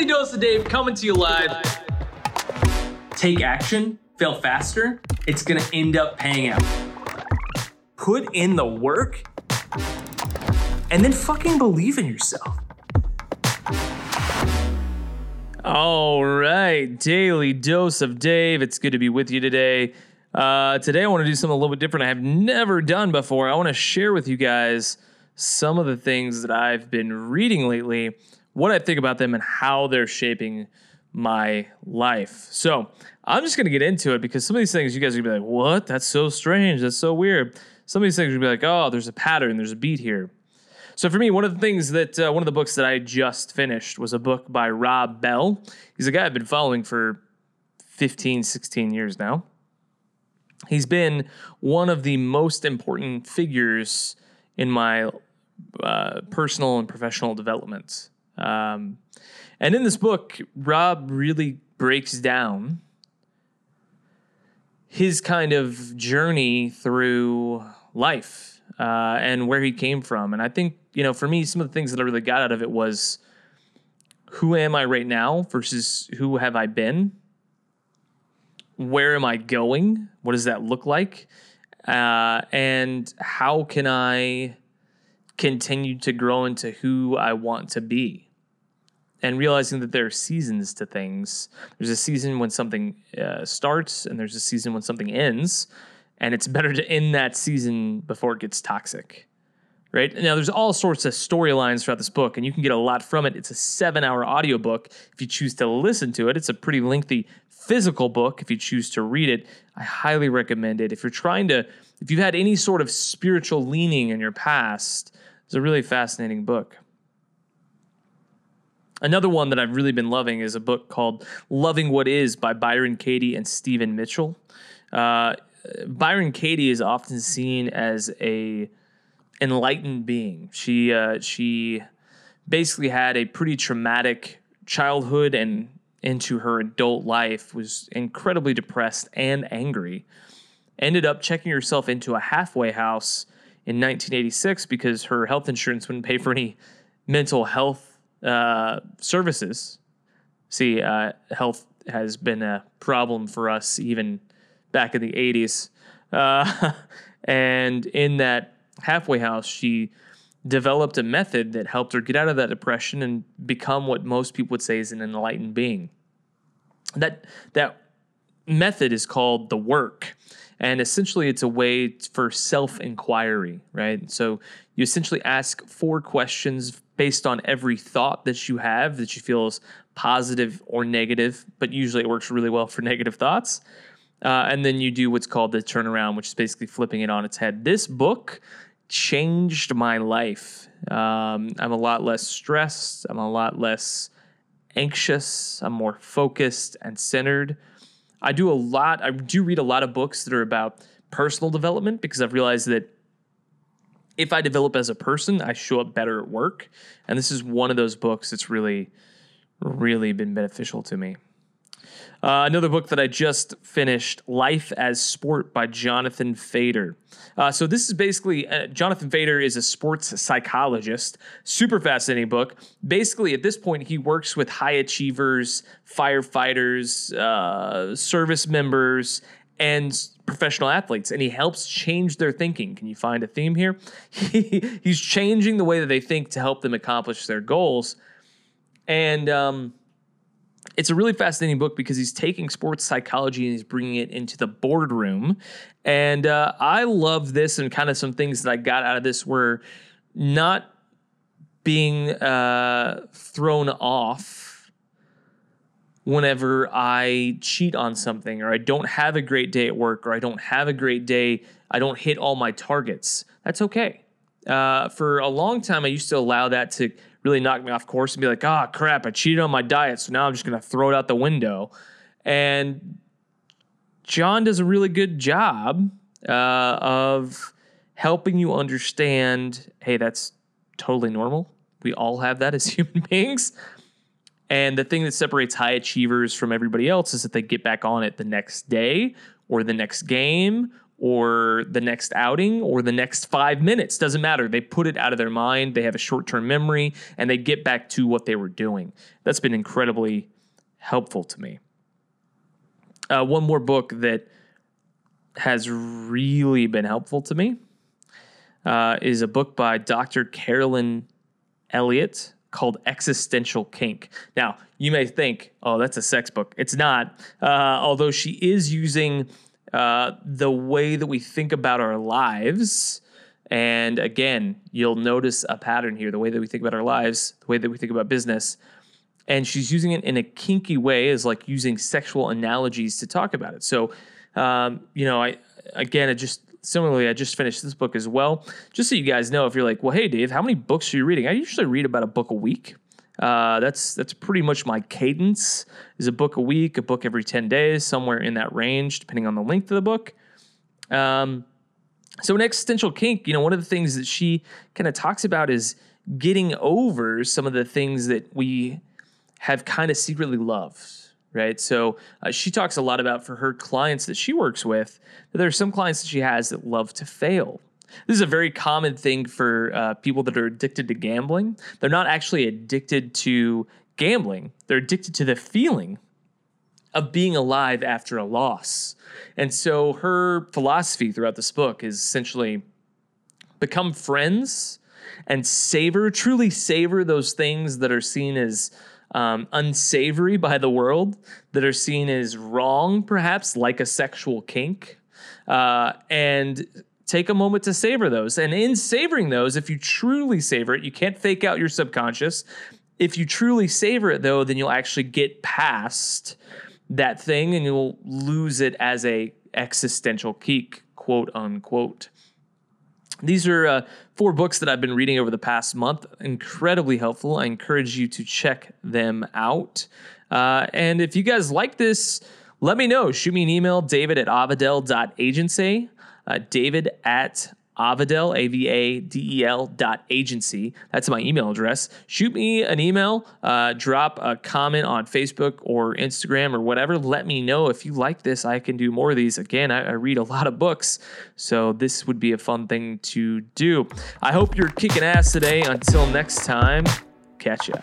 Daily Dose of Dave coming to you live. Take action, fail faster, it's gonna end up paying out. Put in the work, and then fucking believe in yourself. All right, Daily Dose of Dave. It's good to be with you today. Uh, today, I want to do something a little bit different I have never done before. I want to share with you guys some of the things that I've been reading lately, what I think about them, and how they're shaping my life. So I'm just going to get into it because some of these things you guys are going to be like, what? That's so strange. That's so weird. Some of these things are going to be like, oh, there's a pattern, there's a beat here. So for me, one of the things that uh, one of the books that I just finished was a book by Rob Bell. He's a guy I've been following for 15, 16 years now. He's been one of the most important figures in my uh, personal and professional development. Um, and in this book, Rob really breaks down his kind of journey through life uh, and where he came from. And I think, you know, for me, some of the things that I really got out of it was who am I right now versus who have I been? Where am I going? What does that look like? Uh, and how can I continue to grow into who I want to be. And realizing that there are seasons to things. There's a season when something uh, starts, and there's a season when something ends. And it's better to end that season before it gets toxic. Right now, there's all sorts of storylines throughout this book, and you can get a lot from it. It's a seven hour audiobook if you choose to listen to it. It's a pretty lengthy physical book if you choose to read it. I highly recommend it. If you're trying to, if you've had any sort of spiritual leaning in your past, it's a really fascinating book. Another one that I've really been loving is a book called Loving What Is by Byron Katie and Stephen Mitchell. Uh, Byron Katie is often seen as a enlightened being. She uh, she basically had a pretty traumatic childhood and into her adult life was incredibly depressed and angry. Ended up checking herself into a halfway house in 1986 because her health insurance wouldn't pay for any mental health uh, services. See, uh, health has been a problem for us even back in the 80s. Uh, and in that halfway house, she developed a method that helped her get out of that depression and become what most people would say is an enlightened being. That that method is called the work. And essentially, it's a way for self inquiry, right? So you essentially ask four questions based on every thought that you have that you feel is positive or negative, but usually it works really well for negative thoughts. Uh, and then you do what's called the turnaround, which is basically flipping it on its head. This book changed my life. Um, I'm a lot less stressed. I'm a lot less anxious. I'm more focused and centered. I do a lot, I do read a lot of books that are about personal development because I've realized that if I develop as a person, I show up better at work. And this is one of those books that's really, really been beneficial to me. Uh, another book that I just finished, Life as Sport by Jonathan Fader. Uh, so, this is basically uh, Jonathan Fader is a sports psychologist. Super fascinating book. Basically, at this point, he works with high achievers, firefighters, uh, service members, and professional athletes, and he helps change their thinking. Can you find a theme here? He, he's changing the way that they think to help them accomplish their goals. And, um, it's a really fascinating book because he's taking sports psychology and he's bringing it into the boardroom. And uh, I love this, and kind of some things that I got out of this were not being uh, thrown off whenever I cheat on something, or I don't have a great day at work, or I don't have a great day, I don't hit all my targets. That's okay. Uh, for a long time, I used to allow that to really knock me off course and be like, ah, oh, crap, I cheated on my diet, so now I'm just going to throw it out the window. And John does a really good job uh, of helping you understand hey, that's totally normal. We all have that as human beings. And the thing that separates high achievers from everybody else is that they get back on it the next day or the next game or the next outing or the next five minutes. Doesn't matter. They put it out of their mind. They have a short term memory and they get back to what they were doing. That's been incredibly helpful to me. Uh, one more book that has really been helpful to me uh, is a book by Dr. Carolyn Elliott called Existential Kink. Now, you may think, oh, that's a sex book. It's not, uh, although she is using uh, the way that we think about our lives. And again, you'll notice a pattern here the way that we think about our lives, the way that we think about business. And she's using it in a kinky way, as like using sexual analogies to talk about it. So, um, you know, I again, I just similarly, I just finished this book as well. Just so you guys know, if you're like, well, hey, Dave, how many books are you reading? I usually read about a book a week. Uh, that's that's pretty much my cadence. Is a book a week, a book every ten days, somewhere in that range, depending on the length of the book. Um, so in existential kink, you know, one of the things that she kind of talks about is getting over some of the things that we have kind of secretly loved right? So uh, she talks a lot about for her clients that she works with, that there are some clients that she has that love to fail. This is a very common thing for uh, people that are addicted to gambling. They're not actually addicted to gambling, they're addicted to the feeling of being alive after a loss. And so her philosophy throughout this book is essentially become friends and savor, truly savor those things that are seen as um, unsavory by the world, that are seen as wrong, perhaps like a sexual kink, uh, and take a moment to savor those. And in savoring those, if you truly savor it, you can't fake out your subconscious. If you truly savor it, though, then you'll actually get past that thing and you'll lose it as a existential kink, quote unquote. These are uh, four books that I've been reading over the past month. Incredibly helpful. I encourage you to check them out. Uh, and if you guys like this, let me know. Shoot me an email, david at avadel.agency, uh, david at Avadel, A V A D E L dot agency. That's my email address. Shoot me an email, uh, drop a comment on Facebook or Instagram or whatever. Let me know if you like this. I can do more of these. Again, I, I read a lot of books, so this would be a fun thing to do. I hope you're kicking ass today. Until next time, catch ya.